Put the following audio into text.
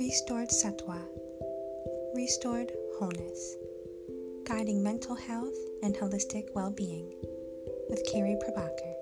Restored Satwa, Restored Wholeness, Guiding Mental Health and Holistic Well-Being. With Kiri Prabhakar.